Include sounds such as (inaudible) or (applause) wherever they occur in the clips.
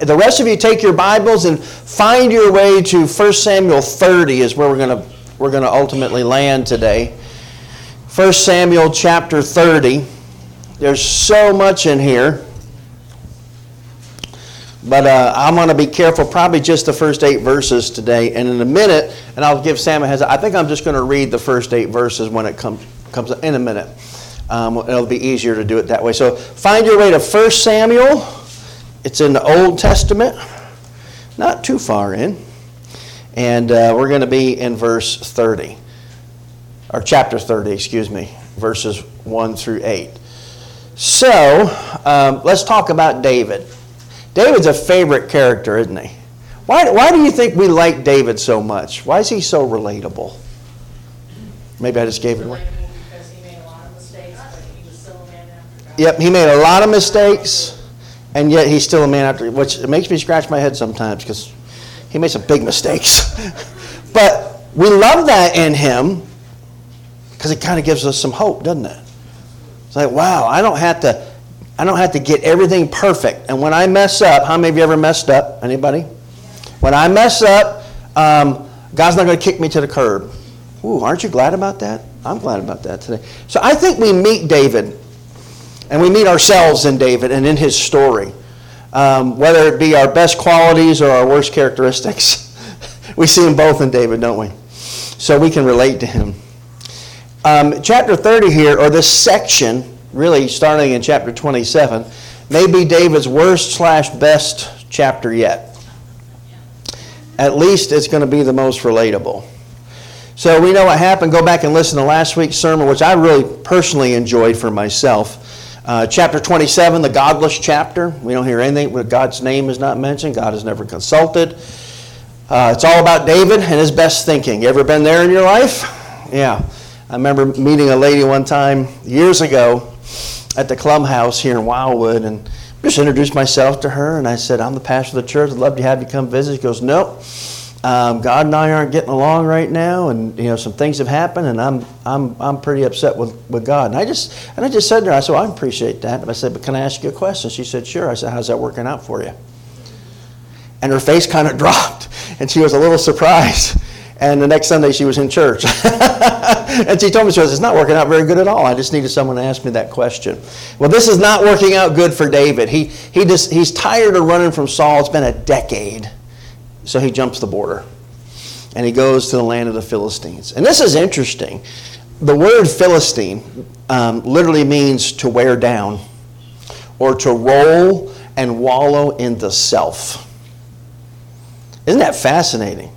The rest of you take your Bibles and find your way to 1 Samuel 30 is where we're going to we're going to ultimately land today. 1 Samuel chapter 30. There's so much in here. But uh, I'm going to be careful, probably just the first eight verses today. And in a minute, and I'll give Sam a heads I think I'm just going to read the first eight verses when it comes comes in a minute. Um, it'll be easier to do it that way. So find your way to 1 Samuel. It's in the Old Testament, not too far in. And uh, we're going to be in verse 30, or chapter 30, excuse me, verses 1 through 8. So um, let's talk about David. David's a favorite character, isn't he? Why, why do you think we like David so much? Why is he so relatable? Maybe I just gave it away. Yep, he made a lot of mistakes, and yet he's still a man after, which makes me scratch my head sometimes because he made some big mistakes. (laughs) but we love that in him because it kind of gives us some hope, doesn't it? It's like, wow, I don't have to I don't have to get everything perfect. And when I mess up, how many of you ever messed up? Anybody? When I mess up, um, God's not going to kick me to the curb. Ooh, aren't you glad about that? I'm glad about that today. So I think we meet David, and we meet ourselves in David and in his story. Um, whether it be our best qualities or our worst characteristics, (laughs) we see them both in David, don't we? So we can relate to him. Um, chapter 30 here, or this section, really starting in chapter 27, may be David's worst slash best chapter yet. At least it's going to be the most relatable. So we know what happened. Go back and listen to last week's sermon, which I really personally enjoyed for myself. Uh, chapter 27, the godless chapter. We don't hear anything God's name is not mentioned. God is never consulted. Uh, it's all about David and his best thinking. You ever been there in your life? Yeah. I remember meeting a lady one time years ago at the clubhouse here in Wildwood and just introduced myself to her and I said, I'm the pastor of the church. I'd love to have you come visit. She goes, Nope. Um, God and I aren't getting along right now, and you know some things have happened, and I'm I'm I'm pretty upset with, with God. And I just and I just said to her, I said, well, I appreciate that. And I said, but can I ask you a question? She said, sure. I said, how's that working out for you? And her face kind of (laughs) dropped, and she was a little surprised. And the next Sunday she was in church. (laughs) and she told me, she goes, it's not working out very good at all. I just needed someone to ask me that question. Well, this is not working out good for David. He, he just, he's tired of running from Saul. It's been a decade. So he jumps the border. And he goes to the land of the Philistines. And this is interesting. The word Philistine um, literally means to wear down or to roll and wallow into self. Isn't that fascinating?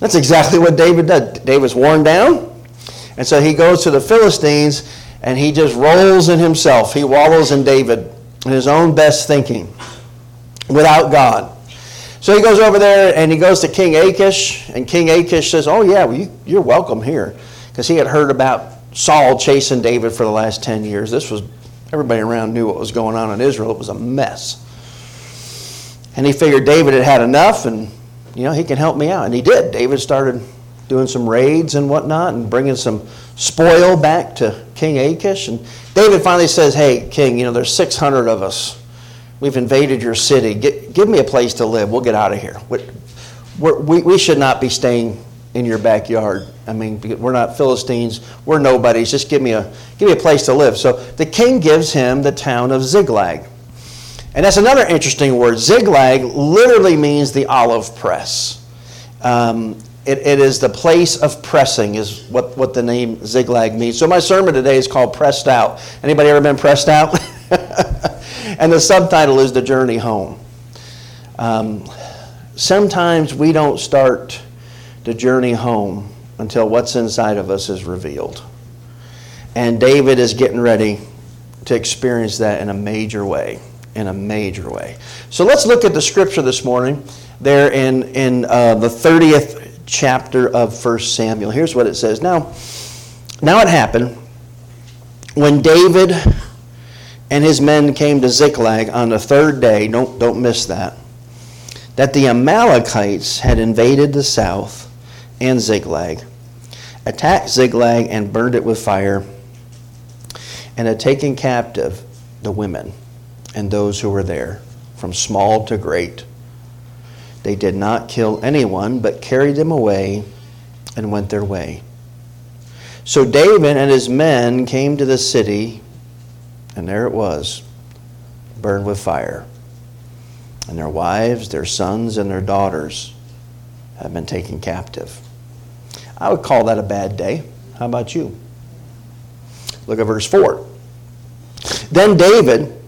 That's exactly what David did. David's worn down, and so he goes to the Philistines and he just rolls in himself. He wallows in David, in his own best thinking, without God. So he goes over there and he goes to King Achish, and King Achish says, Oh, yeah, well, you, are welcome here. Because he had heard about Saul chasing David for the last 10 years. This was, everybody around knew what was going on in Israel. It was a mess. And he figured David had had enough and you know, he can help me out. And he did. David started doing some raids and whatnot and bringing some spoil back to King Achish. And David finally says, Hey, King, you know, there's 600 of us. We've invaded your city. Get, give me a place to live. We'll get out of here. We're, we we should not be staying in your backyard. I mean, we're not Philistines. We're nobodies. Just give me a, give me a place to live. So the king gives him the town of Ziklag. And that's another interesting word. Ziklag literally means the olive press. Um, it, it is the place of pressing is what, what the name Ziklag means. So my sermon today is called Pressed Out. Anybody ever been pressed out? (laughs) (laughs) and the subtitle is The Journey Home. Um, sometimes we don't start the journey home until what's inside of us is revealed. And David is getting ready to experience that in a major way in a major way. So let's look at the scripture this morning there in, in uh, the 30th chapter of 1 Samuel. Here's what it says. Now, now it happened when David and his men came to Ziklag on the third day, don't, don't miss that, that the Amalekites had invaded the south and Ziklag, attacked Ziklag and burned it with fire, and had taken captive the women and those who were there, from small to great, They did not kill anyone, but carried them away and went their way. So David and his men came to the city, and there it was, burned with fire. And their wives, their sons, and their daughters have been taken captive. I would call that a bad day. How about you? Look at verse 4. Then David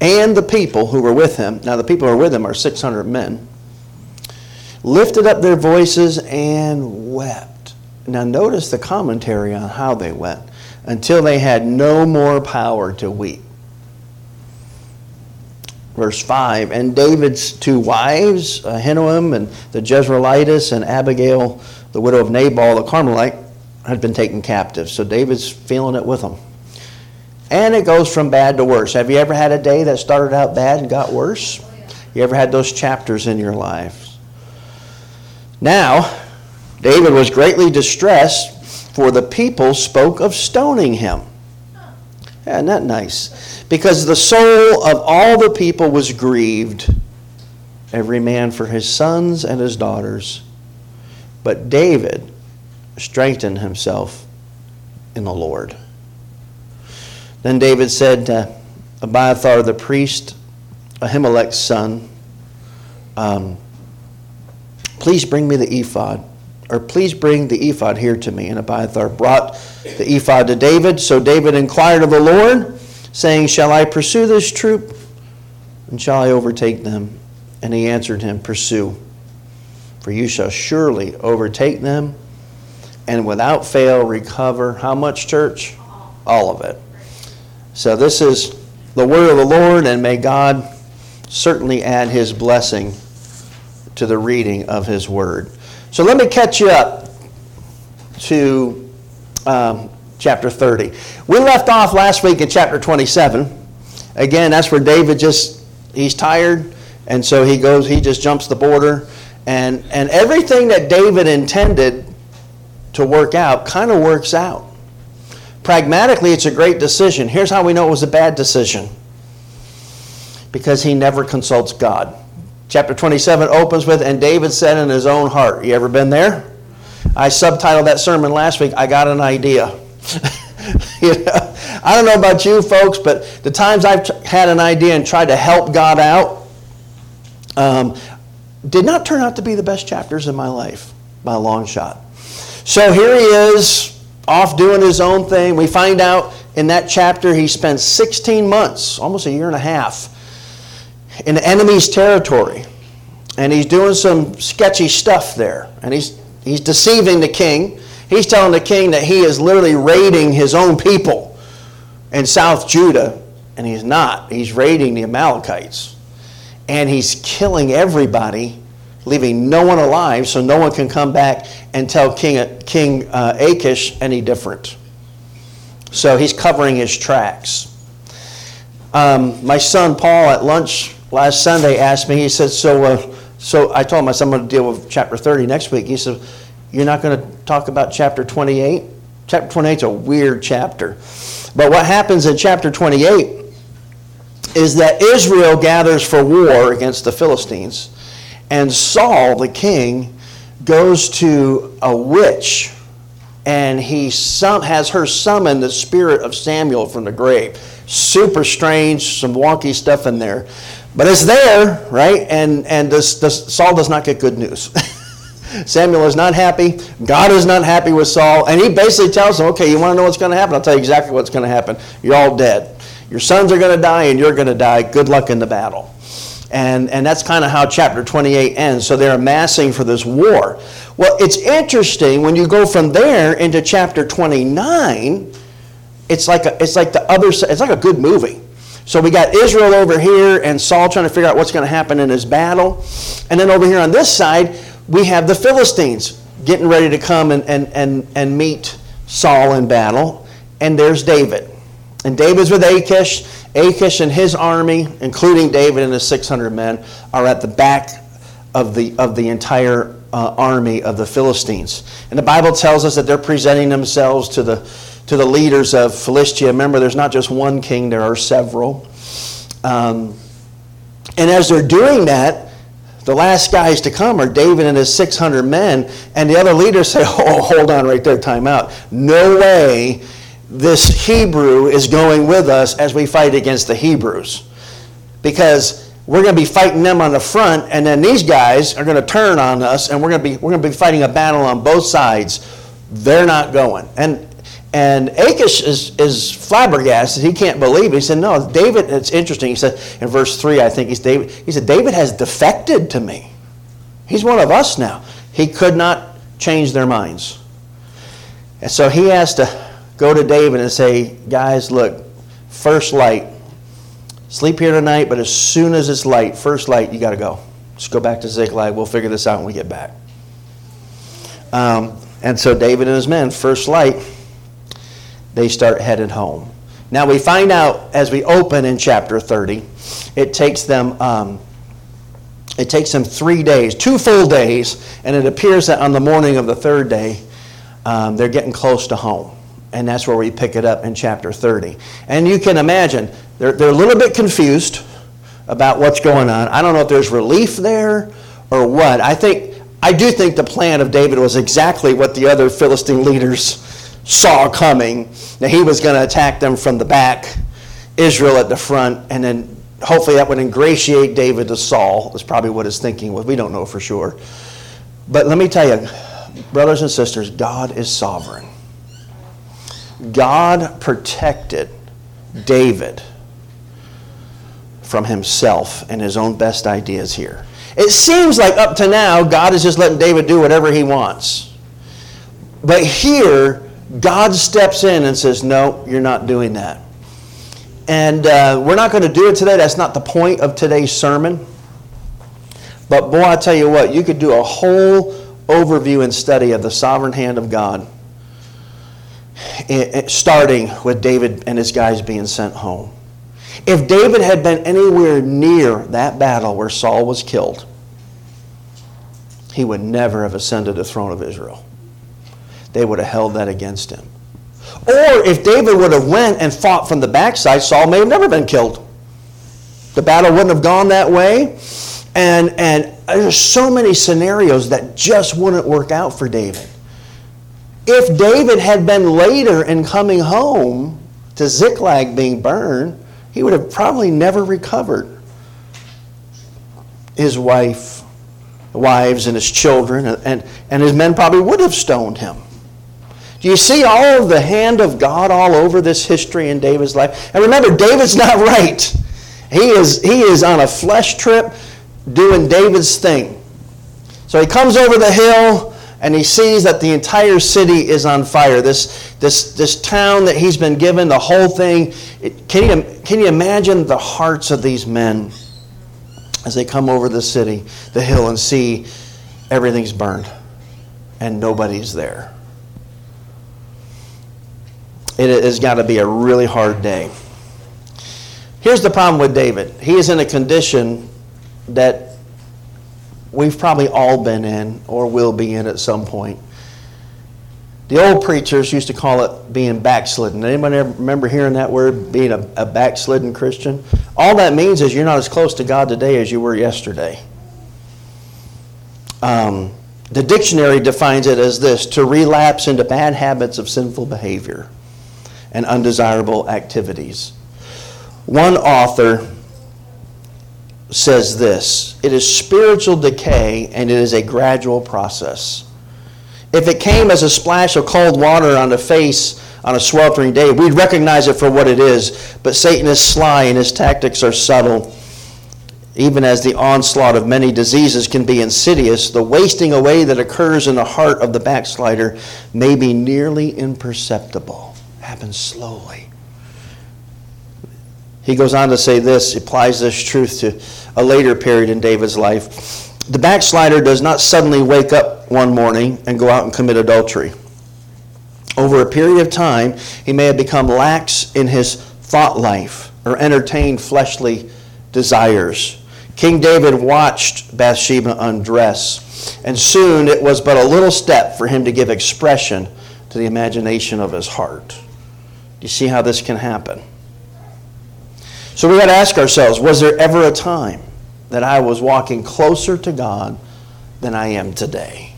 and the people who were with him, now the people who were with him are 600 men, lifted up their voices and wept. Now notice the commentary on how they wept until they had no more power to weep. Verse 5 And David's two wives, Ahinoam and the Jezreelitess, and Abigail, the widow of Nabal the Carmelite, had been taken captive. So David's feeling it with them. And it goes from bad to worse. Have you ever had a day that started out bad and got worse? You ever had those chapters in your life? Now, David was greatly distressed, for the people spoke of stoning him. Yeah, isn't that nice? Because the soul of all the people was grieved, every man for his sons and his daughters. But David strengthened himself in the Lord. Then David said to Abiathar the priest, Ahimelech's son, um, Please bring me the ephod, or please bring the ephod here to me. And Abiathar brought the ephod to David. So David inquired of the Lord, saying, Shall I pursue this troop, and shall I overtake them? And he answered him, Pursue, for you shall surely overtake them, and without fail recover how much, church? All of it. So this is the word of the Lord, and may God certainly add his blessing to the reading of his word. So let me catch you up to um, chapter 30. We left off last week in chapter 27. Again, that's where David just, he's tired, and so he goes, he just jumps the border. And, and everything that David intended to work out kind of works out. Pragmatically, it's a great decision. Here's how we know it was a bad decision because he never consults God. Chapter 27 opens with, And David said in his own heart. You ever been there? I subtitled that sermon last week, I Got an Idea. (laughs) you know, I don't know about you folks, but the times I've had an idea and tried to help God out um, did not turn out to be the best chapters in my life by a long shot. So here he is off doing his own thing. We find out in that chapter he spent 16 months, almost a year and a half, in the enemy's territory. And he's doing some sketchy stuff there. And he's, he's deceiving the king. He's telling the king that he is literally raiding his own people in South Judah. And he's not. He's raiding the Amalekites. And he's killing everybody leaving no one alive so no one can come back and tell King, King uh, Achish any different. So he's covering his tracks. Um, my son Paul at lunch last Sunday asked me, he said, so, uh, so I told him I said, I'm going to deal with chapter 30 next week. He said, You're not going to talk about chapter 28? Chapter 28 is a weird chapter. But what happens in chapter 28 is that Israel gathers for war against the Philistines. And Saul, the king, goes to a witch and he has her summon the spirit of Samuel from the grave. Super strange, some wonky stuff in there. But it's there, right? And, and Saul does not get good news. (laughs) Samuel is not happy. God is not happy with Saul. And he basically tells him, okay, you want to know what's going to happen? I'll tell you exactly what's going to happen. You're all dead. Your sons are going to die, and you're going to die. Good luck in the battle. And, and that's kind of how chapter 28 ends. So they're amassing for this war. Well, it's interesting when you go from there into chapter 29, it's like, a, it's like the other it's like a good movie. So we got Israel over here and Saul trying to figure out what's going to happen in his battle. And then over here on this side, we have the Philistines getting ready to come and, and, and, and meet Saul in battle. And there's David. And David's with Achish. Achish and his army, including David and his 600 men, are at the back of the, of the entire uh, army of the Philistines. And the Bible tells us that they're presenting themselves to the, to the leaders of Philistia. Remember, there's not just one king, there are several. Um, and as they're doing that, the last guys to come are David and his 600 men, and the other leaders say, (laughs) Oh, hold on right there, time out. No way this Hebrew is going with us as we fight against the Hebrews. Because we're going to be fighting them on the front, and then these guys are going to turn on us, and we're going to be, we're going to be fighting a battle on both sides. They're not going. And and Achish is, is flabbergasted. He can't believe it. He said, No, David, it's interesting. He said in verse 3, I think he's David, he said, David has defected to me. He's one of us now. He could not change their minds. And so he has to go to David and say, Guys, look, first light. Sleep here tonight, but as soon as it's light, first light, you got to go. Just go back to Ziklag. We'll figure this out when we get back. Um, and so David and his men, first light, they start headed home. Now we find out as we open in chapter 30, it takes them um, it takes them three days, two full days, and it appears that on the morning of the third day, um, they're getting close to home. And that's where we pick it up in chapter 30. And you can imagine, they're, they're a little bit confused about what's going on. I don't know if there's relief there or what. I think I do think the plan of David was exactly what the other Philistine leaders saw coming. Now he was going to attack them from the back, Israel at the front, and then hopefully that would ingratiate David to Saul, is probably what his thinking was. We don't know for sure. But let me tell you, brothers and sisters, God is sovereign. God protected David from himself and his own best ideas here. It seems like up to now, God is just letting David do whatever he wants. But here, God steps in and says, No, you're not doing that. And uh, we're not going to do it today. That's not the point of today's sermon. But boy, I tell you what, you could do a whole overview and study of the sovereign hand of God, starting with David and his guys being sent home. If David had been anywhere near that battle where Saul was killed, he would never have ascended the throne of Israel they would have held that against him. Or if David would have went and fought from the backside, Saul may have never been killed. The battle wouldn't have gone that way. And, and there's so many scenarios that just wouldn't work out for David. If David had been later in coming home to Ziklag being burned, he would have probably never recovered. His wife, wives, and his children, and, and his men probably would have stoned him. Do you see all of the hand of God all over this history in David's life? And remember, David's (laughs) not right. He is, he is on a flesh trip doing David's thing. So he comes over the hill and he sees that the entire city is on fire. This, this, this town that he's been given, the whole thing. It, can, you, can you imagine the hearts of these men as they come over the city, the hill, and see everything's burned and nobody's there? It has got to be a really hard day. Here's the problem with David he is in a condition that we've probably all been in or will be in at some point. The old preachers used to call it being backslidden. Anyone ever remember hearing that word, being a, a backslidden Christian? All that means is you're not as close to God today as you were yesterday. Um, the dictionary defines it as this to relapse into bad habits of sinful behavior and undesirable activities. One author says this it is spiritual decay and it is a gradual process. If it came as a splash of cold water on the face on a sweltering day, we'd recognize it for what it is. But Satan is sly and his tactics are subtle. Even as the onslaught of many diseases can be insidious, the wasting away that occurs in the heart of the backslider may be nearly imperceptible happens slowly. He goes on to say this, applies this truth to a later period in David's life. The backslider does not suddenly wake up one morning and go out and commit adultery. Over a period of time, he may have become lax in his thought life or entertained fleshly desires. King David watched Bathsheba undress, and soon it was but a little step for him to give expression to the imagination of his heart. Do you see how this can happen? So we got to ask ourselves was there ever a time that I was walking closer to God than I am today?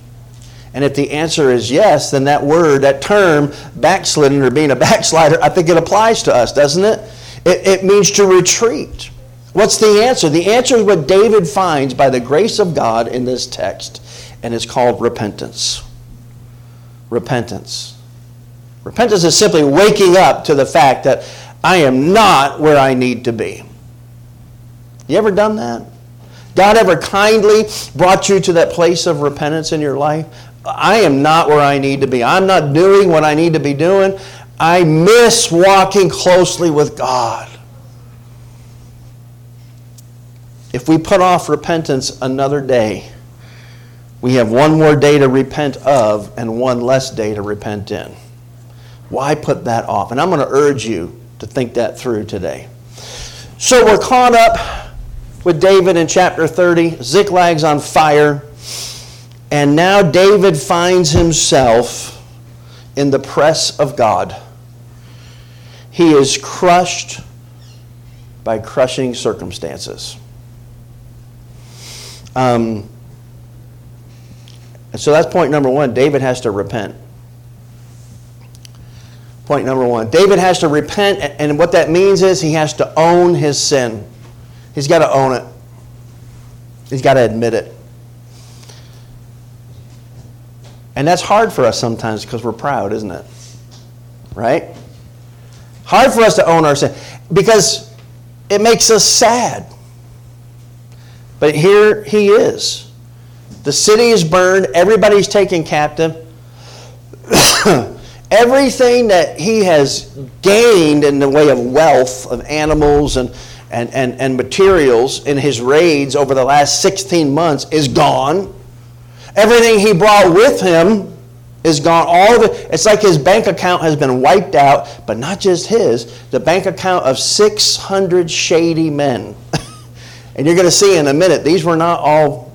And if the answer is yes, then that word, that term, backslidden or being a (laughs) backslider, I think it applies to us, doesn't it? It, it means to retreat. What's the answer? The answer is what David finds by the grace of God in this text, and it's called repentance. Repentance. Repentance is simply waking up to the fact that I am not where I need to be. You ever done that? God ever kindly brought you to that place of repentance in your life? I am not where I need to be. I'm not doing what I need to be doing. I miss walking closely with God. If we put off repentance another day, we have one more day to repent of and one less day to repent in. Why put that off? And I'm going to urge you to think that through today. So we're caught up with David in chapter 30. Ziklag's on fire. And now David finds himself in the press of God. He is crushed by crushing circumstances. Um, so that's point number one. David has to repent. Point number one. David has to repent, and what that means is he has to own his sin. He's got to own it, he's got to admit it. And that's hard for us sometimes because we're proud, isn't it? Right? Hard for us to own our sin because it makes us sad. But here he is. The city is burned, everybody's taken captive. (coughs) Everything that he has gained in the way of wealth of animals and, and, and, and materials in his raids over the last 16 months is gone. Everything he brought with him is gone. All it, it's like his bank account has been wiped out, but not just his, the bank account of 600 shady men. (laughs) and you're going to see in a minute, these were not all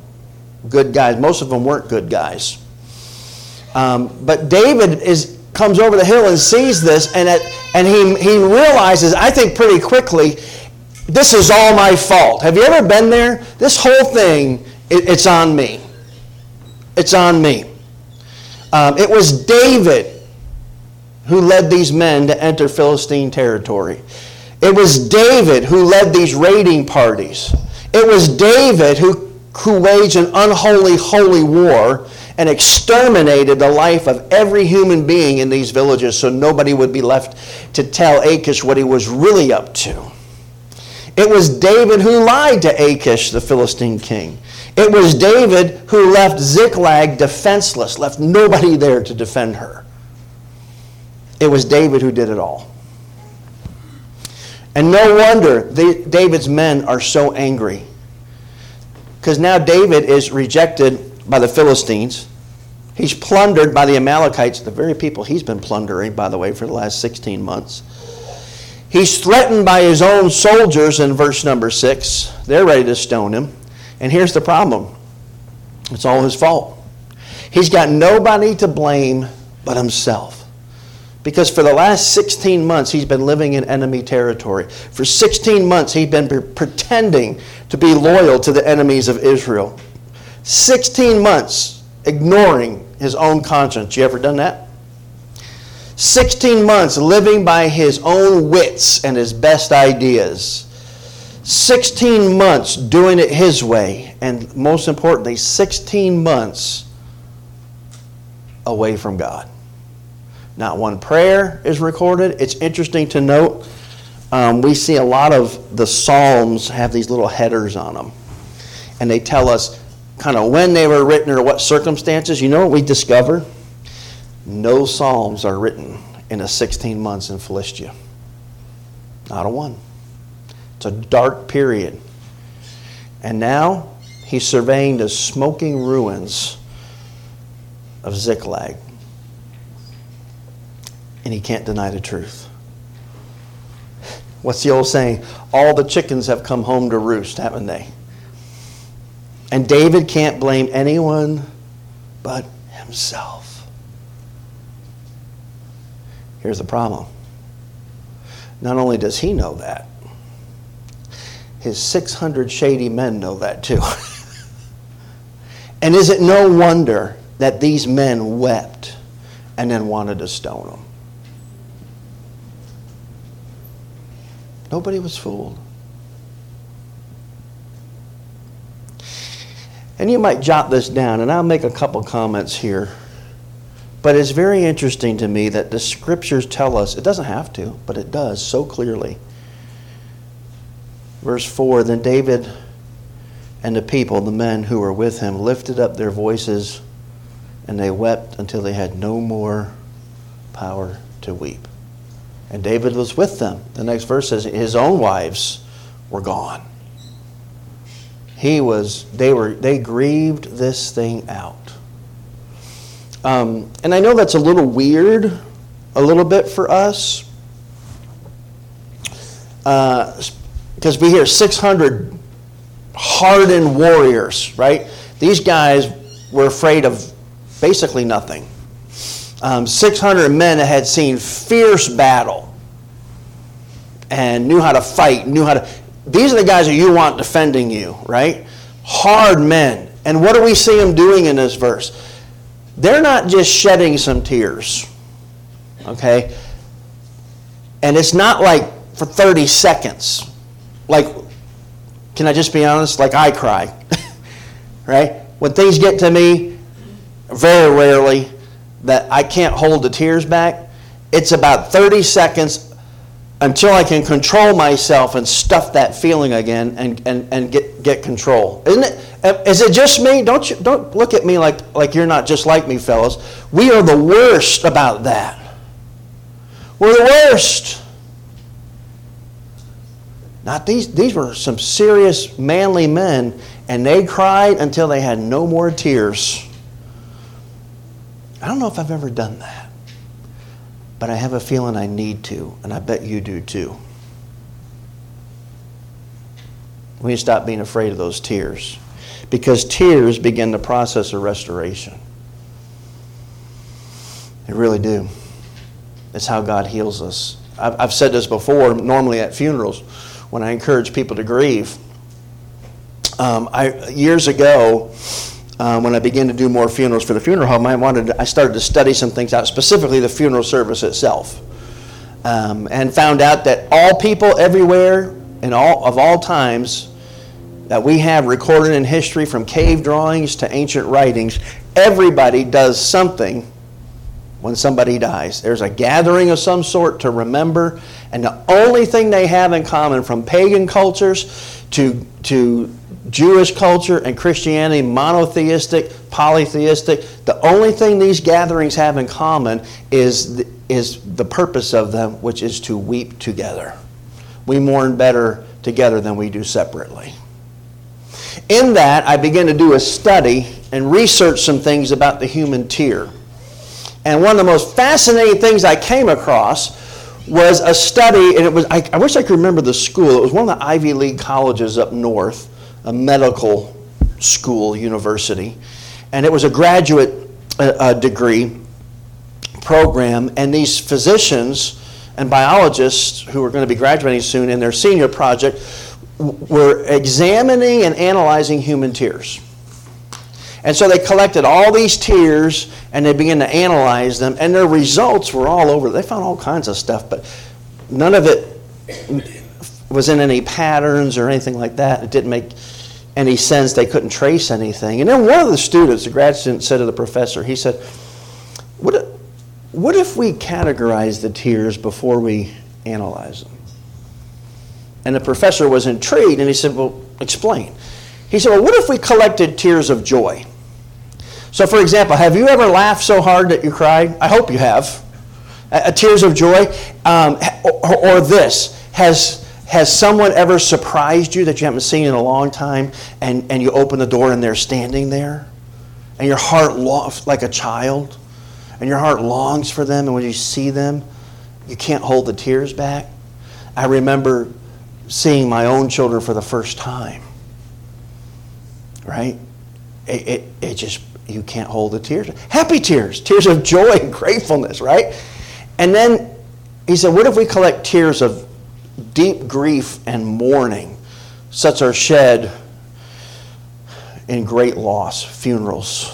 good guys. Most of them weren't good guys. Um, but David is comes over the hill and sees this, and, it, and he, he realizes, I think pretty quickly, this is all my fault. Have you ever been there? This whole thing, it, it's on me. It's on me. Um, it was David who led these men to enter Philistine territory. It was David who led these raiding parties. It was David who, who waged an unholy, holy war and exterminated the life of every human being in these villages so nobody would be left to tell Achish what he was really up to. It was David who lied to Achish, the Philistine king. It was David who left Ziklag defenseless, left nobody there to defend her. It was David who did it all. And no wonder the, David's men are so angry. Because now David is rejected by the Philistines. He's plundered by the Amalekites, the very people he's been plundering, by the way, for the last 16 months. He's threatened by his own soldiers in verse number 6. They're ready to stone him. And here's the problem it's all his fault. He's got nobody to blame but himself. Because for the last 16 months, he's been living in enemy territory. For 16 months, he's been pretending to be loyal to the enemies of Israel. 16 months ignoring his own conscience. You ever done that? 16 months living by his own wits and his best ideas. 16 months doing it his way, and most importantly, 16 months away from God. Not one prayer is recorded. It's interesting to note, um, we see a lot of the Psalms have these little headers on them, and they tell us kind of when they were written or what circumstances. You know what we discover? No Psalms are written in a 16 months in Philistia. Not a one. It's a dark period. And now he's surveying the smoking ruins of Ziklag. And he can't deny the truth. What's the old saying? All the chickens have come home to roost, haven't they? And David can't blame anyone but himself. Here's the problem. Not only does he know that, his 600 shady men know that too. (laughs) and is it no wonder that these men wept and then wanted to stone him? Nobody was fooled. And you might jot this down, and I'll make a couple comments here. But it's very interesting to me that the scriptures tell us, it doesn't have to, but it does so clearly. Verse 4 Then David and the people, the men who were with him, lifted up their voices and they wept until they had no more power to weep. And David was with them. The next verse says his own wives were gone he was they were they grieved this thing out. Um, and i know that's a little weird a little bit for us because uh, we hear 600 hardened warriors right? These guys were afraid of basically nothing. Um, 600 men that had seen fierce battle and knew how to fight knew how to these are the guys that you want defending you, right? Hard men. And what do we see them doing in this verse? They're not just shedding some tears, okay? And it's not like for 30 seconds. Like, can I just be honest? Like I cry, (laughs) right? When things get to me, very rarely, that I can't hold the tears back. It's about 30 seconds until I can control myself and stuff that feeling again and, and, and get, get control. Isn't it? Uh, is it just me? Don't, you, don't look at me like, like you're not just like me, fellas. We are the worst about that. We're the worst. Not these, these were some serious manly men, and they cried until they had no more tears. I don't know if I've ever done that but I have a feeling I need to, and I bet you do too. We need to stop being afraid of those tears because tears begin the process of restoration. They really do. It's how God heals us. I've, I've said this before, normally at funerals, when I encourage people to grieve. Um, I, years ago, um, when I began to do more funerals for the funeral home, I wanted to, I started to study some things out, specifically the funeral service itself, um, and found out that all people everywhere and all of all times that we have recorded in history, from cave drawings to ancient writings, everybody does something when somebody dies. There's a gathering of some sort to remember, and the only thing they have in common from pagan cultures to, to Jewish culture and Christianity, monotheistic, polytheistic, the only thing these gatherings have in common is the, is the purpose of them, which is to weep together. We mourn better together than we do separately. In that, I began to do a study and research some things about the human tear. And one of the most fascinating things I came across was a study, and it was, I, I wish I could remember the school. It was one of the Ivy League colleges up north a medical school, university, and it was a graduate uh, uh, degree program, and these physicians and biologists who were going to be graduating soon in their senior project were examining and analyzing human tears. And so they collected all these tears and they began to analyze them, and their results were all over. They found all kinds of stuff, but none of it was in any patterns or anything like that. It didn't make any sense. They couldn't trace anything. And then one of the students, the grad student, said to the professor, he said, What what if we categorize the tears before we analyze them? And the professor was intrigued and he said, Well, explain. He said, Well, what if we collected tears of joy? So, for example, have you ever laughed so hard that you cried? I hope you have. Uh, tears of joy. Um, or, or this. Has has someone ever surprised you that you haven't seen in a long time and, and you open the door and they're standing there? And your heart, lo- like a child, and your heart longs for them, and when you see them, you can't hold the tears back? I remember seeing my own children for the first time. Right? It, it, it just, you can't hold the tears. Happy tears, tears of joy and gratefulness, right? And then he said, What if we collect tears of deep grief and mourning such as are shed in great loss, funerals,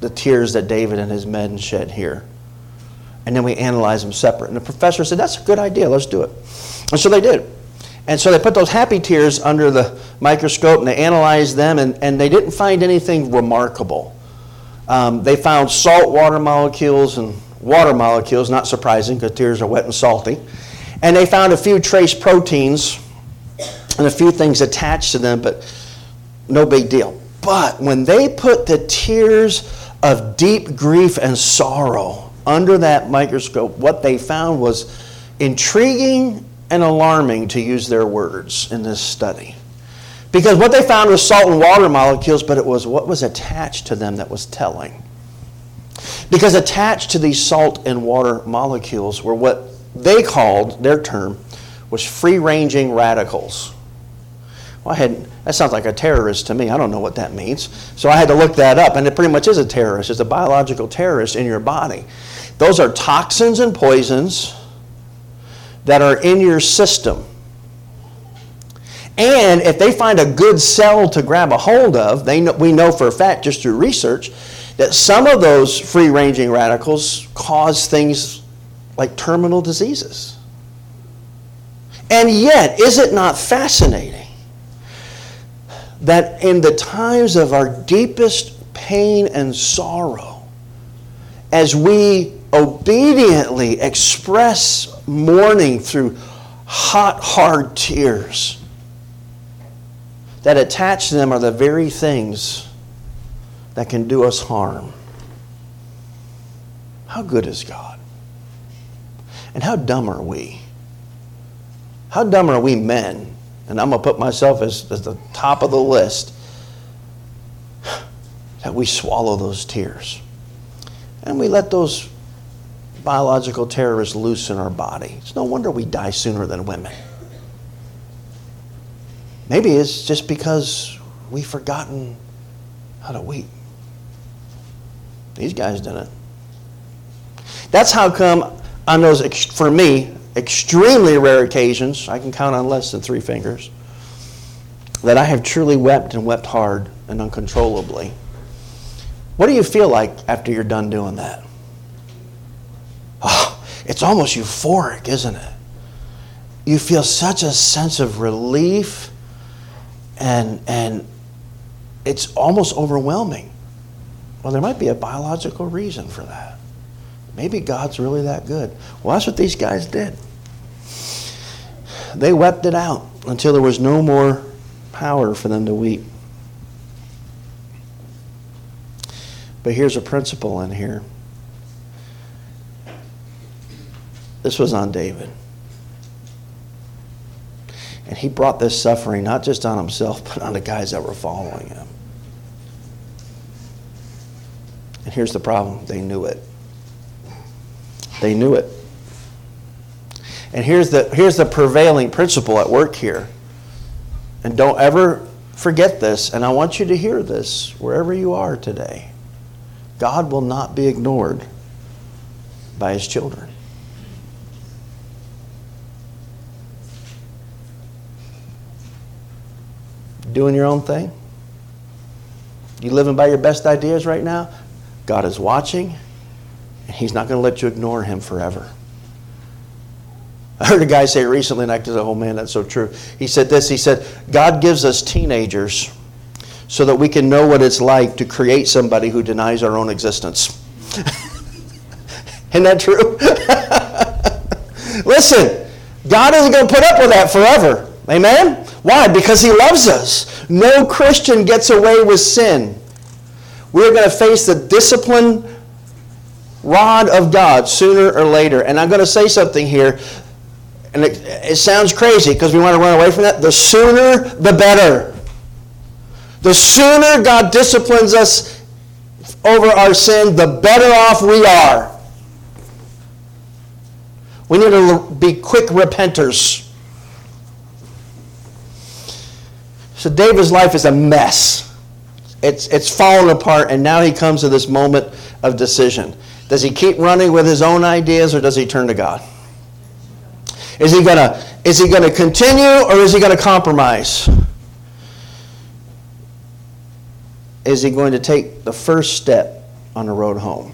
the tears that David and his men shed here. And then we analyze them separate. And the professor said, That's a good idea, let's do it. And so they did. And so they put those happy tears under the microscope and they analyzed them, and, and they didn't find anything remarkable. Um, they found salt water molecules and water molecules, not surprising because tears are wet and salty. And they found a few trace proteins and a few things attached to them, but no big deal. But when they put the tears of deep grief and sorrow under that microscope, what they found was intriguing and alarming, to use their words in this study. Because what they found was salt and water molecules, but it was what was attached to them that was telling. Because attached to these salt and water molecules were what they called, their term, was free ranging radicals. Well, I had, that sounds like a terrorist to me. I don't know what that means. So I had to look that up, and it pretty much is a terrorist. It's a biological terrorist in your body. Those are toxins and poisons that are in your system. And if they find a good cell to grab a hold of, they know, we know for a fact just through research that some of those free ranging radicals cause things like terminal diseases. And yet, is it not fascinating that in the times of our deepest pain and sorrow, as we obediently express mourning through hot, hard tears, that attached to them are the very things that can do us harm. How good is God? And how dumb are we? How dumb are we men? And I'm going to put myself as, as the top of the list that we swallow those tears. And we let those biological terror is loose in our body. It's no wonder we die sooner than women. Maybe it's just because we've forgotten how to weep. These guys didn't. That's how come on those, for me, extremely rare occasions, I can count on less than three fingers, that I have truly wept and wept hard and uncontrollably. What do you feel like after you're done doing that? It's almost euphoric, isn't it? You feel such a sense of relief and and it's almost overwhelming. Well, there might be a biological reason for that. Maybe God's really that good. Well, that's what these guys did. They wept it out until there was no more power for them to weep. But here's a principle in here. This was on David. And he brought this suffering not just on himself, (laughs) but on the guys that were following him. And here's the problem they knew it. They knew it. And here's the, here's the prevailing principle at work here. And don't ever forget this, and I want you to hear this wherever you are today. God will not be ignored by his children. Doing your own thing? You living by your best ideas right now? God is watching, and He's not going to let you ignore Him forever. I heard a guy say recently, and I said, oh man, that's so true. He said this He said, God gives us teenagers so that we can know what it's like to create somebody who denies our own existence. (laughs) Isn't that true? (laughs) Listen, God isn't going to put up with that forever. Amen? Why? Because He loves us. No Christian gets away with sin. We're going to face the discipline rod of God sooner or later. And I'm going to say something here, and it, it sounds crazy because we want to run away from that. The sooner, the better. The sooner God disciplines us over our sin, the better off we are. We need to be quick repenters. So David's life is a mess. It's, it's fallen apart, and now he comes to this moment of decision. Does he keep running with his own ideas, or does he turn to God? Is he to Is he to continue or is he to compromise? Is he going to take the first step on the road home?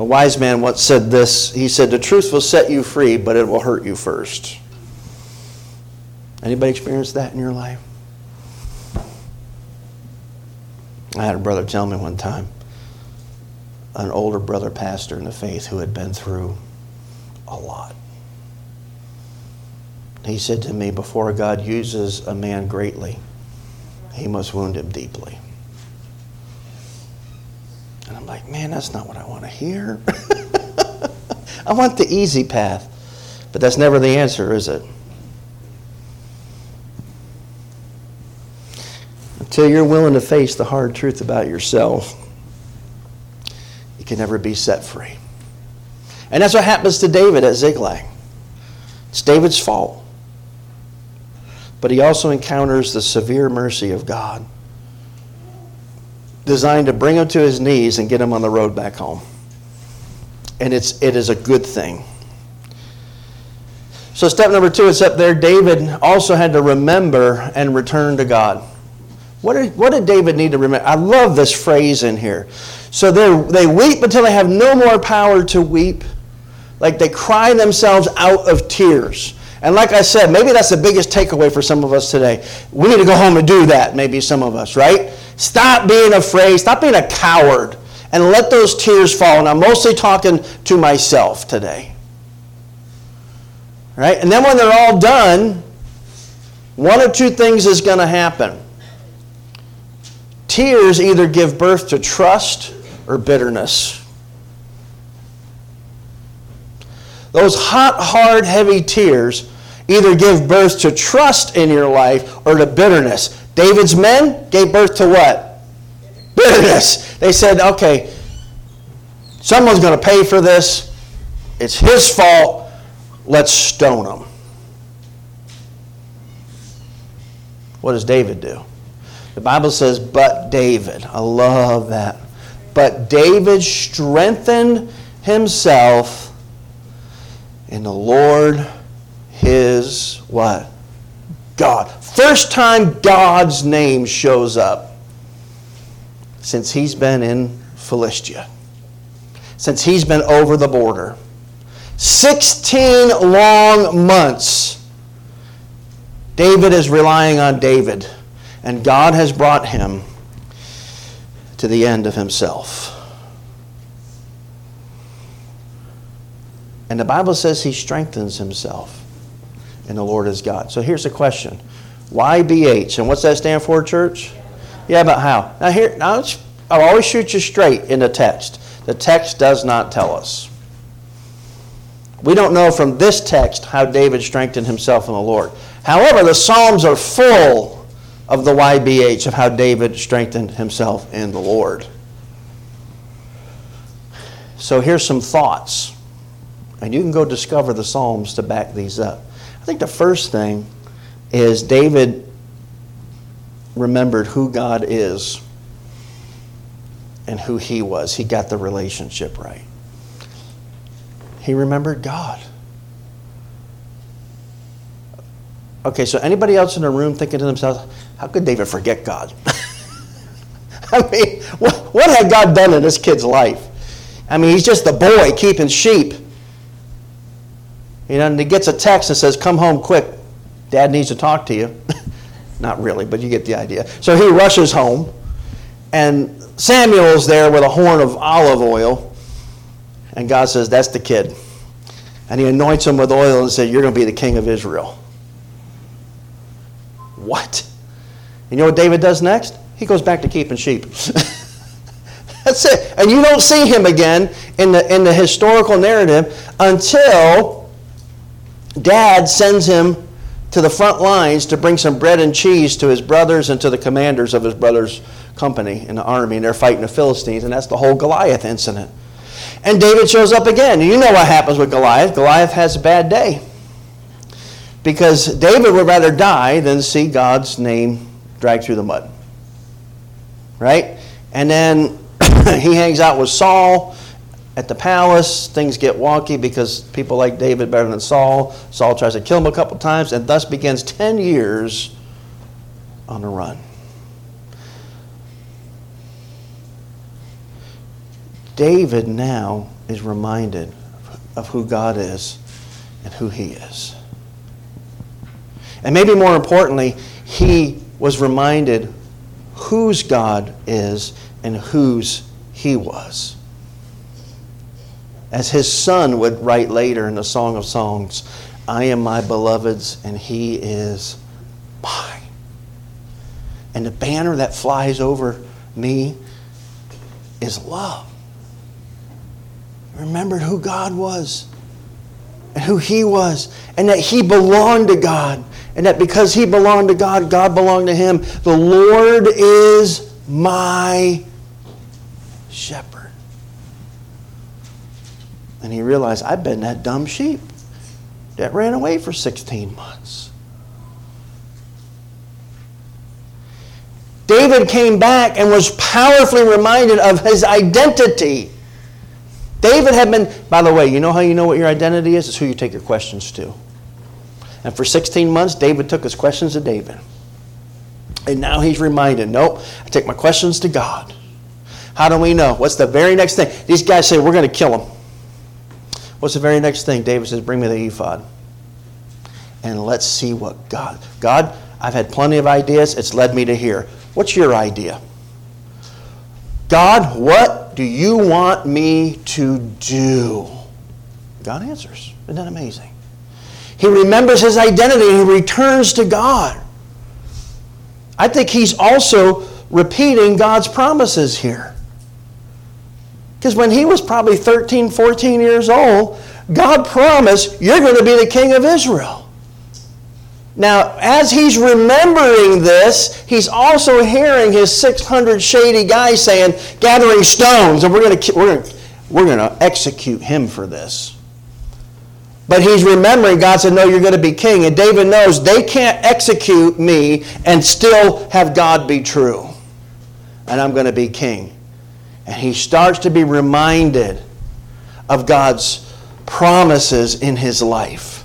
A wise man once said this. He said, The truth will set you free, but it will hurt you first. Anybody experienced that in your life? I had a brother tell me one time, an older brother pastor in the faith who had been through a lot. He said to me, Before God uses a man greatly, he must wound him deeply. And I'm like, man, that's not what I want to hear. (laughs) I want the easy path. But that's never the answer, is it? Until you're willing to face the hard truth about yourself, you can never be set free. And that's what happens to David at Ziklag. It's David's fault. But he also encounters the severe mercy of God, designed to bring him to his knees and get him on the road back home. And it's, it is a good thing. So, step number two is up there. David also had to remember and return to God. What did, what did David need to remember? I love this phrase in here. So they weep until they have no more power to weep. Like they cry themselves out of tears. And like I said, maybe that's the biggest takeaway for some of us today. We need to go home and do that, maybe some of us, right? Stop being afraid, stop being a coward, and let those tears fall. And I'm mostly talking to myself today. Right? And then when they're all done, one or two things is going to happen. Tears either give birth to trust or bitterness. Those hot, hard, heavy tears either give birth to trust in your life or to bitterness. David's men gave birth to what? Bitterness. They said, okay, someone's going to pay for this. It's his fault. Let's stone him. What does David do? The Bible says, but David. I love that. But David strengthened himself in the Lord his what? God. First time God's name shows up since he's been in Philistia. Since he's been over the border. 16 long months. David is relying on David, and God has brought him to the end of himself. And the Bible says he strengthens himself in the Lord his God. So here's the question YBH. And what's that stand for, church? Yeah, but how? Now, here, now I'll always shoot you straight in the text. The text does not tell us. We don't know from this text how David strengthened himself in the Lord. However, the Psalms are full of the YBH of how David strengthened himself in the Lord. So here's some thoughts and you can go discover the Psalms to back these up. I think the first thing is David remembered who God is and who he was. He got the relationship right. He remembered God. Okay, so anybody else in the room thinking to themselves, how could David forget God? (laughs) I mean, what, what had God done in this kid's life? I mean, he's just a boy keeping sheep. You know, and he gets a text that says, Come home quick. Dad needs to talk to you. (laughs) Not really, but you get the idea. So he rushes home, and Samuel's there with a horn of olive oil, and God says, That's the kid. And he anoints him with oil and says, You're going to be the king of Israel. What? You know what David does next? He goes back to keeping sheep. (laughs) That's it. And you don't see him again in the, in the historical narrative until dad sends him to the front lines to bring some bread and cheese to his brothers and to the commanders of his brother's company in the army, and they're fighting the Philistines, and that's the whole Goliath incident. And David shows up again. You know what happens with Goliath. Goliath has a bad day. Because David would rather die than see God's name dragged through the mud. Right? And then (coughs) he hangs out with Saul at the palace, things get wonky because people like David better than Saul. Saul tries to kill him a couple times, and thus begins 10 years on the run. David now is reminded of who God is and who he is. And maybe more importantly, he was reminded whose God is and whose he was. As his son would write later in the Song of Songs, I am my beloved's and he is mine. And the banner that flies over me is love. Remembered who God was and who he was, and that he belonged to God, and that because he belonged to God, God belonged to him. The Lord is my shepherd. And he realized, I've been that dumb sheep that ran away for 16 months. David came back and was powerfully reminded of his identity. David had been, by the way, you know how you know what your identity is? It's who you take your questions to. And for 16 months, David took his questions to David. And now he's reminded, nope, I take my questions to God. How do we know? What's the very next thing? These guys say, we're going to kill him. What's the very next thing? David says, bring me the ephod. And let's see what God. God, I've had plenty of ideas. It's led me to here. What's your idea? God, what do you want me to do? God answers. Isn't that amazing? He remembers his identity and he returns to God. I think he's also repeating God's promises here. Because when he was probably 13, 14 years old, God promised, You're going to be the king of Israel. Now, as he's remembering this, he's also hearing his 600 shady guys saying, gathering stones, and we're going to, we're going to, we're going to execute him for this. But he's remembering God said, No, you're going to be king. And David knows they can't execute me and still have God be true. And I'm going to be king. And he starts to be reminded of God's promises in his life.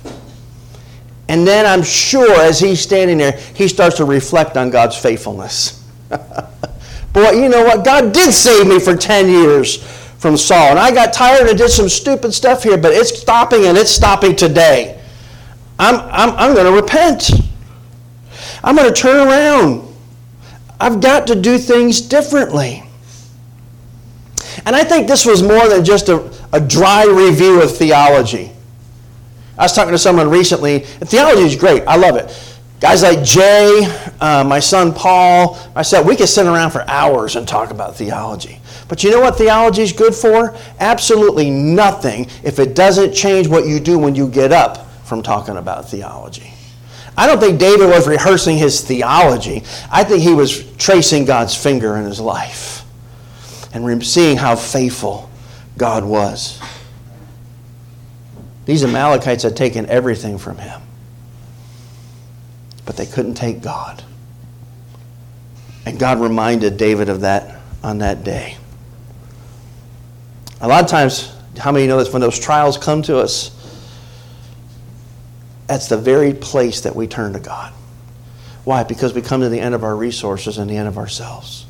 And then I'm sure as he's standing there, he starts to reflect on God's faithfulness. (laughs) Boy, you know what? God did save me for 10 years from Saul. And I got tired and did some stupid stuff here, but it's stopping and it's stopping today. I'm, I'm, I'm going to repent. I'm going to turn around. I've got to do things differently. And I think this was more than just a, a dry review of theology. I was talking to someone recently, theology is great. I love it. Guys like Jay, uh, my son Paul, said we could sit around for hours and talk about theology. But you know what theology is good for? Absolutely nothing if it doesn't change what you do when you get up from talking about theology. I don't think David was rehearsing his theology. I think he was tracing God's finger in his life and seeing how faithful God was. These Amalekites had taken everything from him, but they couldn't take God. And God reminded David of that on that day. A lot of times, how many know this? When those trials come to us, that's the very place that we turn to God. Why? Because we come to the end of our resources and the end of ourselves.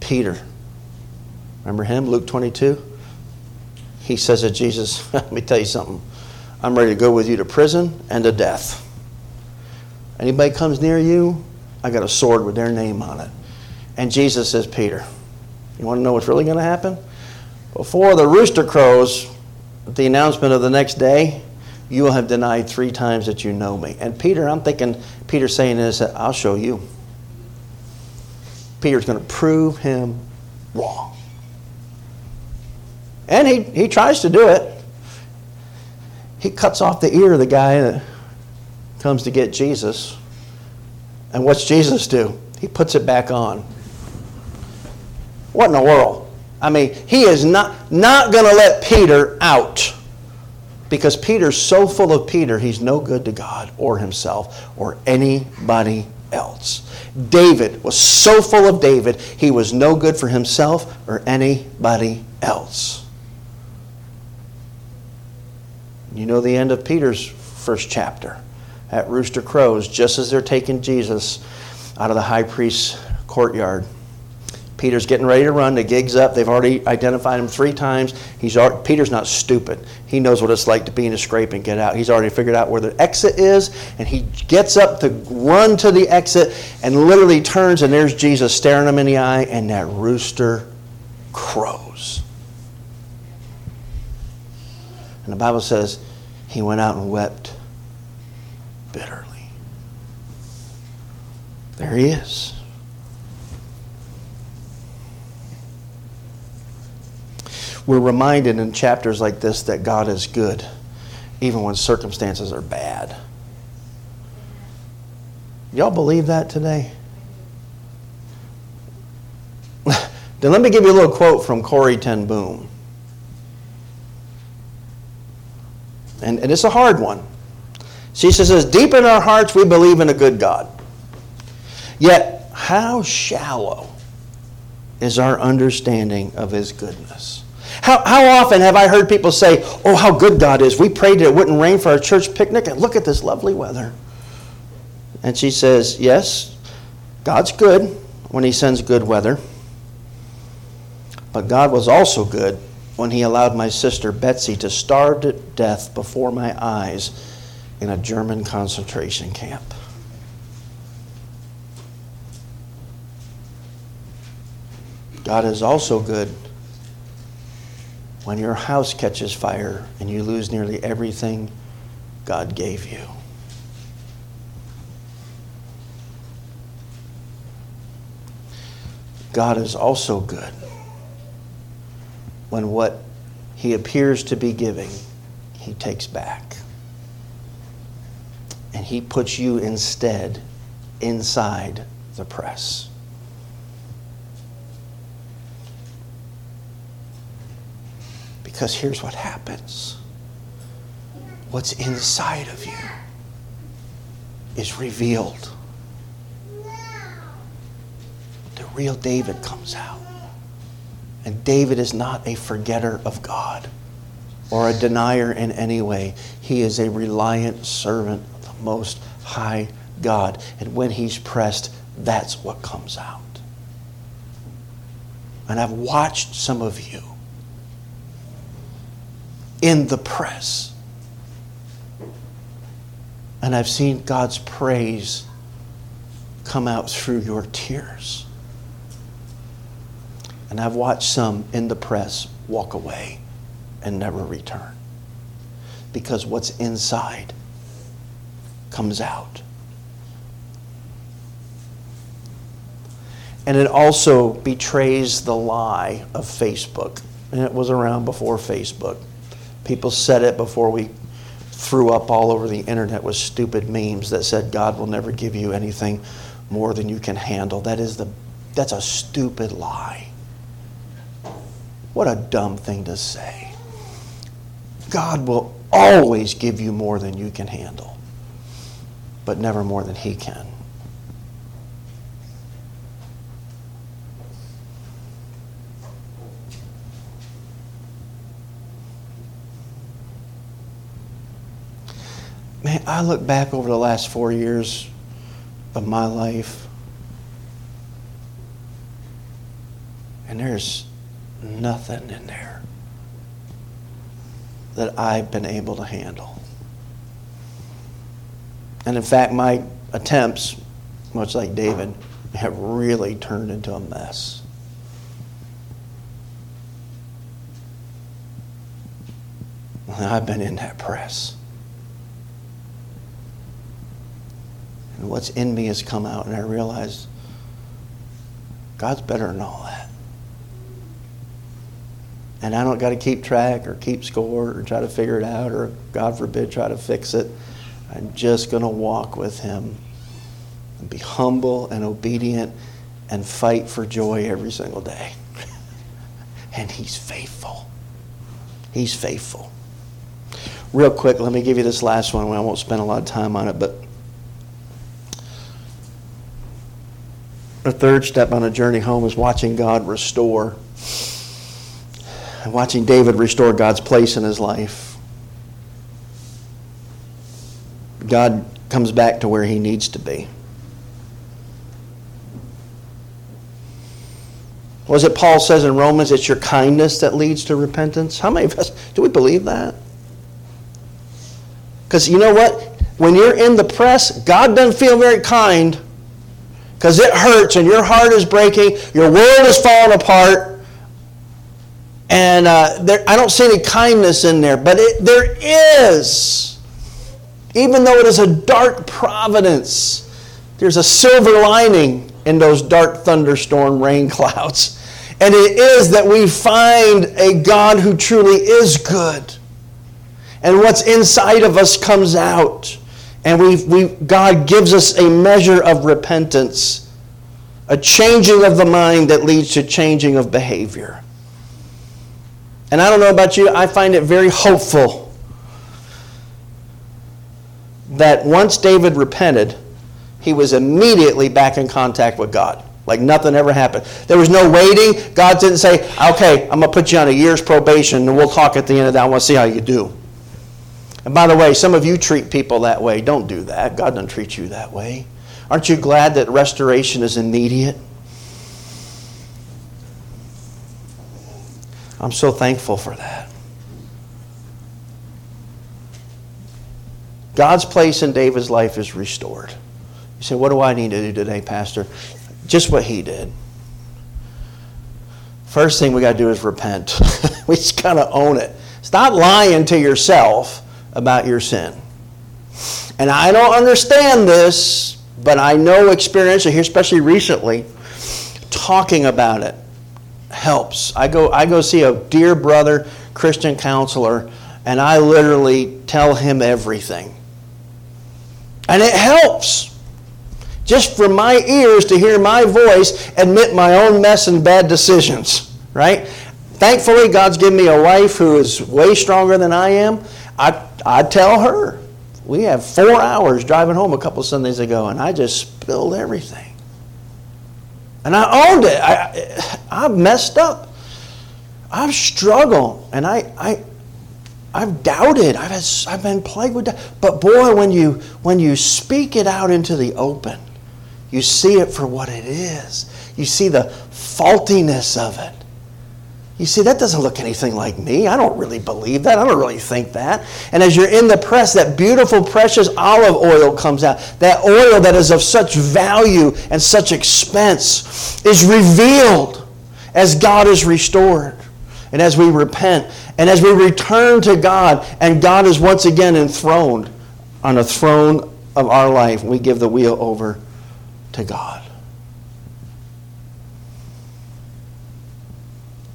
Peter, remember him, Luke 22? he says to Jesus, (laughs) Let me tell you something. I'm ready to go with you to prison and to death. Anybody comes near you, I got a sword with their name on it. And Jesus says, Peter, you want to know what's really going to happen? Before the rooster crows, the announcement of the next day, you will have denied three times that you know me. And Peter, I'm thinking, Peter saying this, I'll show you. Peter's going to prove him wrong. And he, he tries to do it. He cuts off the ear of the guy that comes to get Jesus. And what's Jesus do? He puts it back on. What in the world? I mean, he is not, not going to let Peter out because Peter's so full of Peter, he's no good to God or himself or anybody else. David was so full of David, he was no good for himself or anybody else. You know the end of Peter's first chapter at Rooster Crows, just as they're taking Jesus out of the high priest's courtyard. Peter's getting ready to run. The gig's up. They've already identified him three times. He's already, Peter's not stupid. He knows what it's like to be in a scrape and get out. He's already figured out where the exit is, and he gets up to run to the exit and literally turns, and there's Jesus staring him in the eye, and that rooster crows. And the Bible says he went out and wept bitterly. There he is. We're reminded in chapters like this that God is good, even when circumstances are bad. Y'all believe that today? (laughs) then let me give you a little quote from Corrie ten Boom. And, and it's a hard one. She says, Deep in our hearts, we believe in a good God. Yet, how shallow is our understanding of His goodness? How, how often have I heard people say, Oh, how good God is. We prayed that it wouldn't rain for our church picnic, and look at this lovely weather. And she says, Yes, God's good when He sends good weather. But God was also good when He allowed my sister Betsy to starve to death before my eyes in a German concentration camp. God is also good when your house catches fire and you lose nearly everything God gave you. God is also good when what he appears to be giving, he takes back. And he puts you instead inside the press. Because here's what happens what's inside of you is revealed. The real David comes out. And David is not a forgetter of God or a denier in any way. He is a reliant servant Most High God. And when he's pressed, that's what comes out. And I've watched some of you in the press. And I've seen God's praise come out through your tears. And I've watched some in the press walk away and never return. Because what's inside comes out. And it also betrays the lie of Facebook. And it was around before Facebook. People said it before we threw up all over the internet with stupid memes that said God will never give you anything more than you can handle. That is the that's a stupid lie. What a dumb thing to say. God will always give you more than you can handle, but never more than He can. Man, I look back over the last four years of my life, and there's nothing in there that I've been able to handle. And in fact, my attempts, much like David, have really turned into a mess. I've been in that press. and what's in me has come out, and I realize God's better than all that. And I don't got to keep track or keep score or try to figure it out or, God forbid, try to fix it. I'm just going to walk with Him and be humble and obedient and fight for joy every single day. (laughs) and He's faithful. He's faithful. Real quick, let me give you this last one. I won't spend a lot of time on it, but The third step on a journey home is watching God restore. And watching David restore God's place in his life. God comes back to where he needs to be. Was it Paul says in Romans, it's your kindness that leads to repentance? How many of us do we believe that? Because you know what? When you're in the press, God doesn't feel very kind because it hurts and your heart is breaking, your world is falling apart, and uh, there, I don't see any kindness in there, but it, there is. Even though it is a dark providence, there's a silver lining in those dark thunderstorm rain clouds. And it is that we find a God who truly is good. And what's inside of us comes out. And we we, God gives us a measure of repentance, a changing of the mind that leads to changing of behavior. And I don't know about you, I find it very hopeful that once David repented, he was immediately back in contact with God. Like nothing ever happened. There was no waiting. God didn't say, okay, I'm going to put you on a year's probation and we'll talk at the end of that. I want to see how you do. And by the way, some of you treat people that way. Don't do that. God doesn't treat you that way. Aren't you glad that restoration is immediate? I'm so thankful for that. God's place in David's life is restored. You say, What do I need to do today, Pastor? Just what he did. First thing we got to do is repent. (laughs) we just got to own it. Stop lying to yourself about your sin. And I don't understand this, but I know experience, here, especially recently, talking about it helps. I go, I go see a dear brother, Christian counselor, and I literally tell him everything. And it helps. Just for my ears to hear my voice admit my own mess and bad decisions, right? Thankfully, God's given me a wife who is way stronger than I am. I, I tell her. We have four hours driving home a couple Sundays ago, and I just spilled everything. And I owned it. I, I've messed up. I've struggled. And I, I, I've doubted. I've, had, I've been plagued with doubt. But boy, when you, when you speak it out into the open, you see it for what it is. You see the faultiness of it. You see, that doesn't look anything like me. I don't really believe that. I don't really think that. And as you're in the press, that beautiful, precious olive oil comes out. That oil that is of such value and such expense is revealed as God is restored and as we repent and as we return to God and God is once again enthroned on the throne of our life. We give the wheel over to God.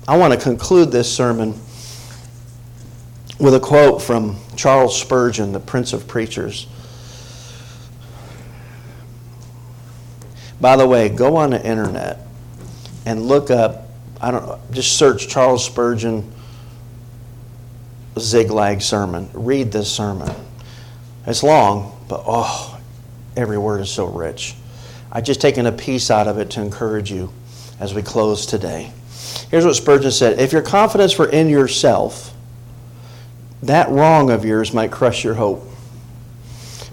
I want to conclude this sermon with a quote from Charles Spurgeon, the Prince of Preachers. By the way, go on the internet and look up, I don't know, just search Charles Spurgeon Ziklag sermon. Read this sermon. It's long, but oh, every word is so rich. I've just taken a piece out of it to encourage you as we close today. Here's what Spurgeon said If your confidence were in yourself, that wrong of yours might crush your hope.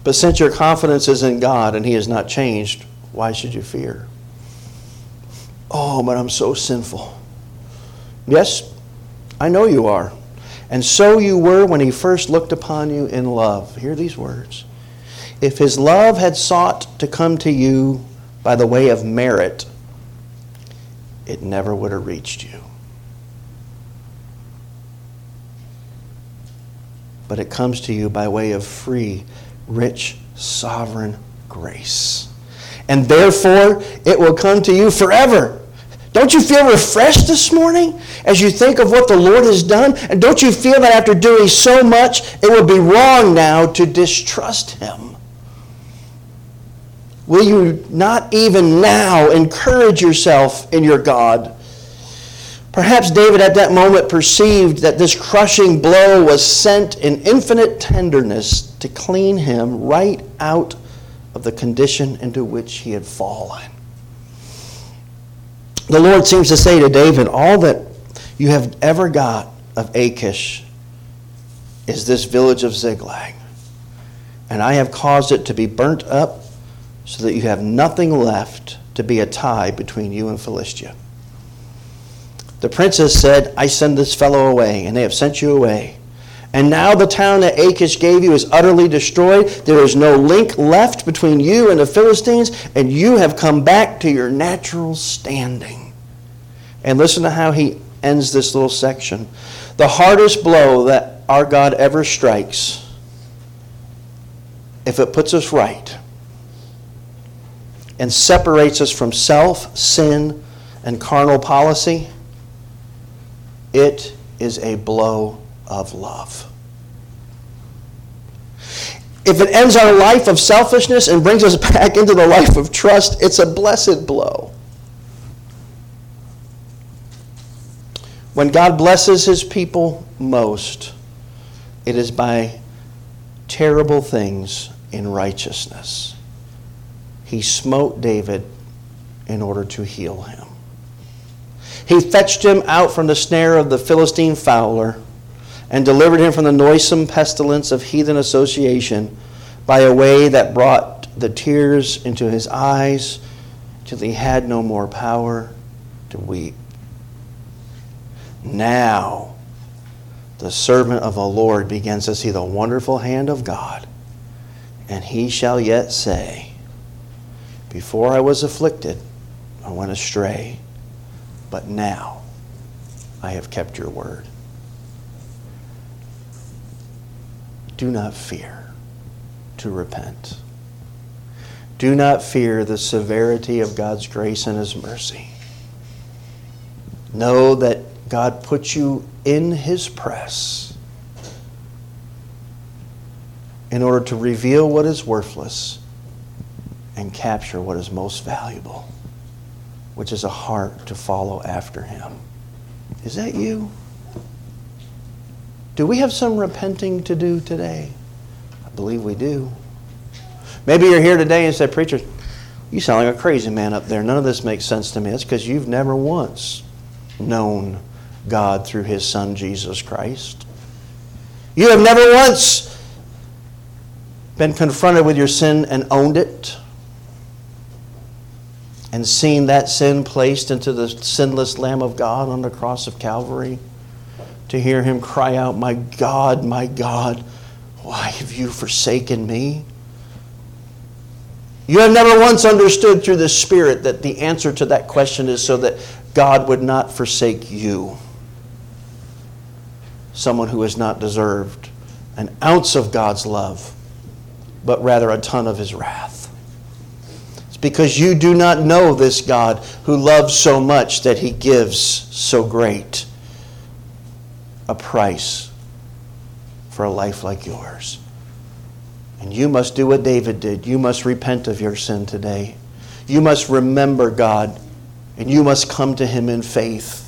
But since your confidence is in God and He has not changed, why should you fear? Oh, but I'm so sinful. Yes, I know you are. And so you were when He first looked upon you in love. Hear these words. If His love had sought to come to you by the way of merit, it never would have reached you. But it comes to you by way of free, rich, sovereign grace. And therefore, it will come to you forever. Don't you feel refreshed this morning as you think of what the Lord has done? And don't you feel that after doing so much, it would be wrong now to distrust Him? Will you not even now encourage yourself in your God? Perhaps David at that moment perceived that this crushing blow was sent in infinite tenderness to clean him right out of the condition into which he had fallen. The Lord seems to say to David, All that you have ever got of Achish is this village of Ziklag. And I have caused it to be burnt up so that you have nothing left to be a tie between you and Philistia. The princess said, I send this fellow away, and they have sent you away. And now the town that Achish gave you is utterly destroyed. There is no link left between you and the Philistines, and you have come back to your natural standing. And listen to how he ends this little section. The hardest blow that our God ever strikes, if it puts us right and separates us from self, sin, and carnal policy, it is a blow of love. If it ends our life of selfishness and brings us (laughs) back into the life of trust, it's a blessed blow. When God blesses his people most, it is by terrible things in righteousness. He smote David in order to heal him. He fetched him out from the snare of the Philistine fowler and delivered him from the noisome pestilence of heathen association by a way that brought the tears into his eyes till he had no more power to weep. Now, the servant of the Lord begins to see the wonderful hand of God, and he shall yet say, Before I was afflicted, I went astray, but now I have kept your word. Do not fear to repent. Do not fear the severity of God's grace and His mercy. Know that God puts you in His press in order to reveal what is worthless and capture what is most valuable, which is a heart to follow after Him. Is that you? Do we have some repenting to do today? I believe we do. Maybe you're here today and said, Preacher, you sound like a crazy man up there. None of this makes sense to me. It's because you've never once known God through His Son, Jesus Christ. You have never once been confronted with your sin and owned it and seen that sin placed into the sinless Lamb of God on the cross of Calvary to hear him cry out, My God, my God, why have you forsaken me? You have never once understood through the Spirit that the answer to that question is so that God would not forsake you, someone who has not deserved an ounce of God's love, but rather a ton of his wrath. It's because you do not know this God who loves so much that he gives so great a price for a life like yours. And you must do what David did. You must repent of your sin today. You must remember God, and you must come to Him in faith.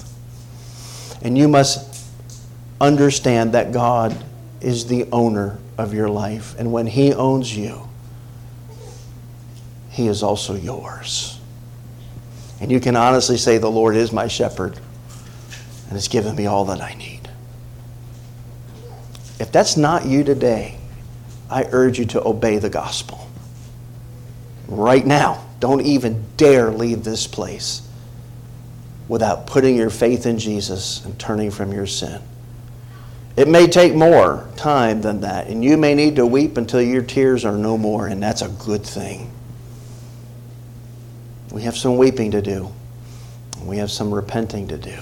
And you must understand that God is the owner of your life. And when He owns you, He is also yours. And you can honestly say, The Lord is my shepherd, and has given me all that I need. If that's not you today, I urge you to obey the gospel. Right now, don't even dare leave this place without putting your faith in Jesus and turning from your sin. It may take more time than that, and you may need to weep until your tears are no more, and that's a good thing. We have some weeping to do, we have some repenting to do.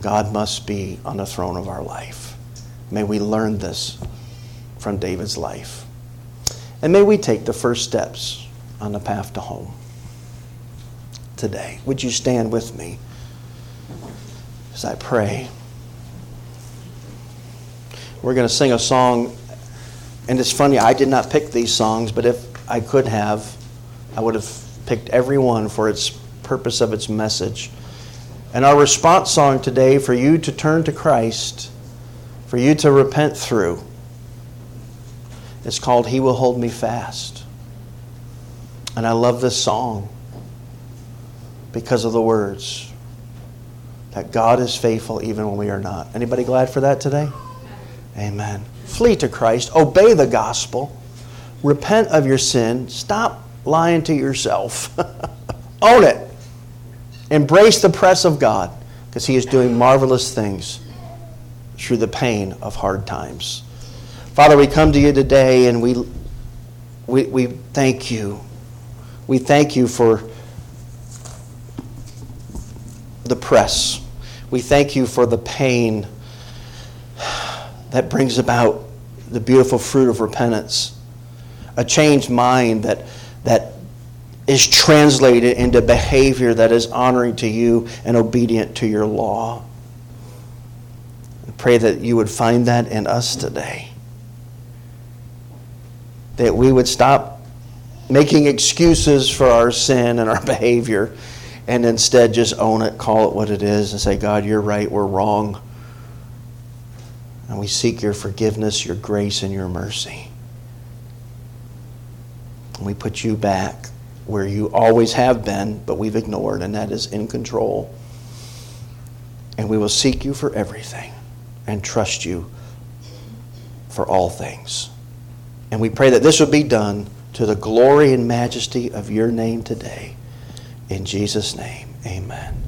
God must be on the throne of our life. May we learn this from David's life. And may we take the first steps on the path to home today. Would you stand with me as I pray? We're going to sing a song, and it's funny, I did not pick these songs, but if I could have, I would have picked every one for its purpose of its message. And our response song today for you to turn to Christ for you to repent through. It's called He Will Hold Me Fast. And I love this song because of the words that God is faithful even when we are not. Anybody glad for that today? Amen. Flee to Christ, obey the gospel, repent of your sin, stop lying to yourself. (laughs) Own it. Embrace the press of God because He is doing marvelous things through the pain of hard times. Father, we come to you today and we, we, we thank you. We thank you for the press. We thank you for the pain that brings about the beautiful fruit of repentance, a changed mind that, that is translated into behavior that is honoring to you and obedient to your law. Pray that you would find that in us today. That we would stop making excuses for our sin and our (laughs) behavior and instead just own it, call it what it is, and say, God, you're right, we're wrong. And we seek your forgiveness, your grace, and your mercy. And we put you back where you always have been, but we've ignored, and that is in control. And we will seek you for everything and trust you for all things. And we pray that this would be done to the glory and majesty of your name today. In Jesus' name, amen.